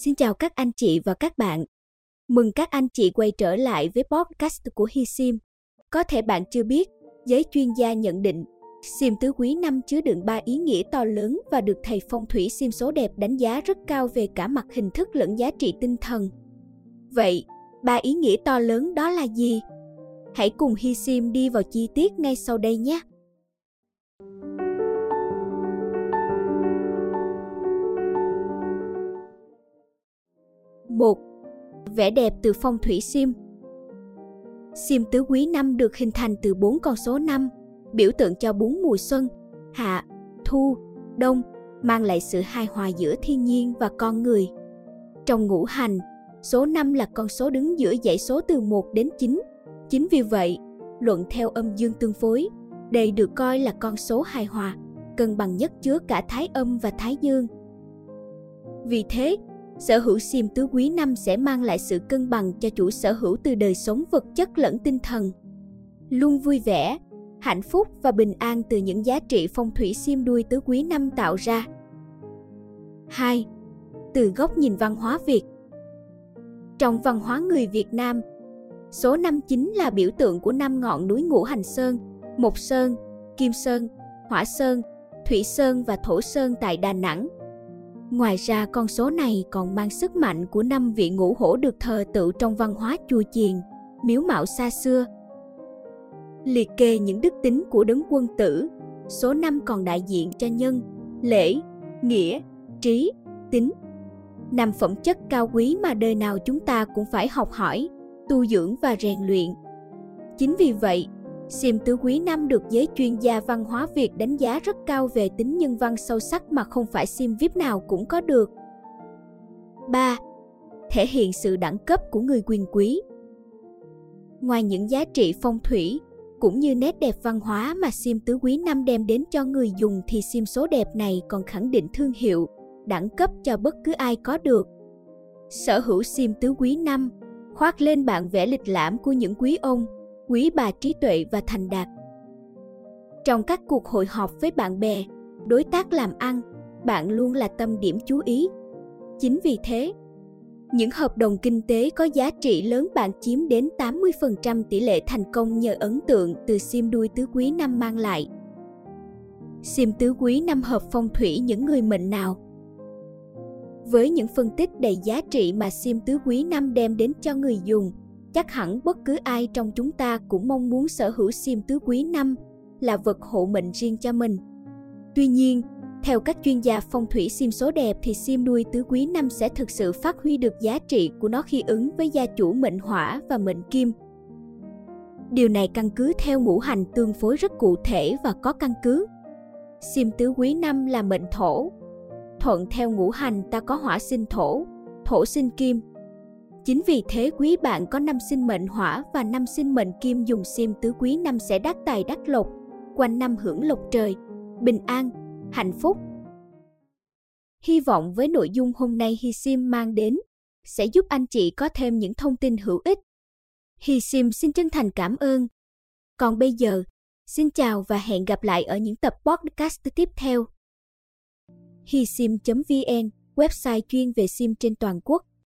Xin chào các anh chị và các bạn. Mừng các anh chị quay trở lại với podcast của Hi Sim. Có thể bạn chưa biết, giới chuyên gia nhận định Sim tứ quý năm chứa đựng ba ý nghĩa to lớn và được thầy phong thủy sim số đẹp đánh giá rất cao về cả mặt hình thức lẫn giá trị tinh thần. Vậy, ba ý nghĩa to lớn đó là gì? Hãy cùng Hi Sim đi vào chi tiết ngay sau đây nhé. Một Vẻ đẹp từ phong thủy sim Sim tứ quý năm được hình thành từ bốn con số năm, biểu tượng cho bốn mùa xuân, hạ, thu, đông, mang lại sự hài hòa giữa thiên nhiên và con người. Trong ngũ hành, số 5 là con số đứng giữa dãy số từ 1 đến 9. Chính vì vậy, luận theo âm dương tương phối, đây được coi là con số hài hòa, cân bằng nhất chứa cả thái âm và thái dương. Vì thế, sở hữu sim tứ quý năm sẽ mang lại sự cân bằng cho chủ sở hữu từ đời sống vật chất lẫn tinh thần. Luôn vui vẻ, hạnh phúc và bình an từ những giá trị phong thủy sim đuôi tứ quý năm tạo ra. 2. Từ góc nhìn văn hóa Việt Trong văn hóa người Việt Nam, số năm chính là biểu tượng của năm ngọn núi ngũ hành sơn, Mộc Sơn, Kim Sơn, Hỏa Sơn, Thủy Sơn và Thổ Sơn tại Đà Nẵng. Ngoài ra con số này còn mang sức mạnh của năm vị ngũ hổ được thờ tự trong văn hóa chùa chiền, miếu mạo xa xưa. Liệt kê những đức tính của đấng quân tử, số năm còn đại diện cho nhân, lễ, nghĩa, trí, tính. Năm phẩm chất cao quý mà đời nào chúng ta cũng phải học hỏi, tu dưỡng và rèn luyện. Chính vì vậy, Sim tứ quý năm được giới chuyên gia văn hóa Việt đánh giá rất cao về tính nhân văn sâu sắc mà không phải sim VIP nào cũng có được. 3. Thể hiện sự đẳng cấp của người quyền quý. Ngoài những giá trị phong thủy, cũng như nét đẹp văn hóa mà sim tứ quý năm đem đến cho người dùng thì sim số đẹp này còn khẳng định thương hiệu, đẳng cấp cho bất cứ ai có được. Sở hữu sim tứ quý năm khoác lên bạn vẽ lịch lãm của những quý ông, quý bà trí tuệ và thành đạt. Trong các cuộc hội họp với bạn bè, đối tác làm ăn, bạn luôn là tâm điểm chú ý. Chính vì thế, những hợp đồng kinh tế có giá trị lớn bạn chiếm đến 80% tỷ lệ thành công nhờ ấn tượng từ sim đuôi tứ quý năm mang lại. Sim tứ quý năm hợp phong thủy những người mệnh nào? Với những phân tích đầy giá trị mà sim tứ quý năm đem đến cho người dùng, chắc hẳn bất cứ ai trong chúng ta cũng mong muốn sở hữu sim tứ quý năm là vật hộ mệnh riêng cho mình. Tuy nhiên, theo các chuyên gia phong thủy sim số đẹp thì sim nuôi tứ quý năm sẽ thực sự phát huy được giá trị của nó khi ứng với gia chủ mệnh hỏa và mệnh kim. Điều này căn cứ theo ngũ hành tương phối rất cụ thể và có căn cứ. Sim tứ quý năm là mệnh thổ. Thuận theo ngũ hành ta có hỏa sinh thổ, thổ sinh kim, Chính vì thế quý bạn có năm sinh mệnh hỏa và năm sinh mệnh kim dùng sim tứ quý năm sẽ đắc tài đắc lộc, quanh năm hưởng lộc trời, bình an, hạnh phúc. Hy vọng với nội dung hôm nay Hi Sim mang đến sẽ giúp anh chị có thêm những thông tin hữu ích. Hi Sim xin chân thành cảm ơn. Còn bây giờ, xin chào và hẹn gặp lại ở những tập podcast tiếp theo. Hisim.vn, website chuyên về sim trên toàn quốc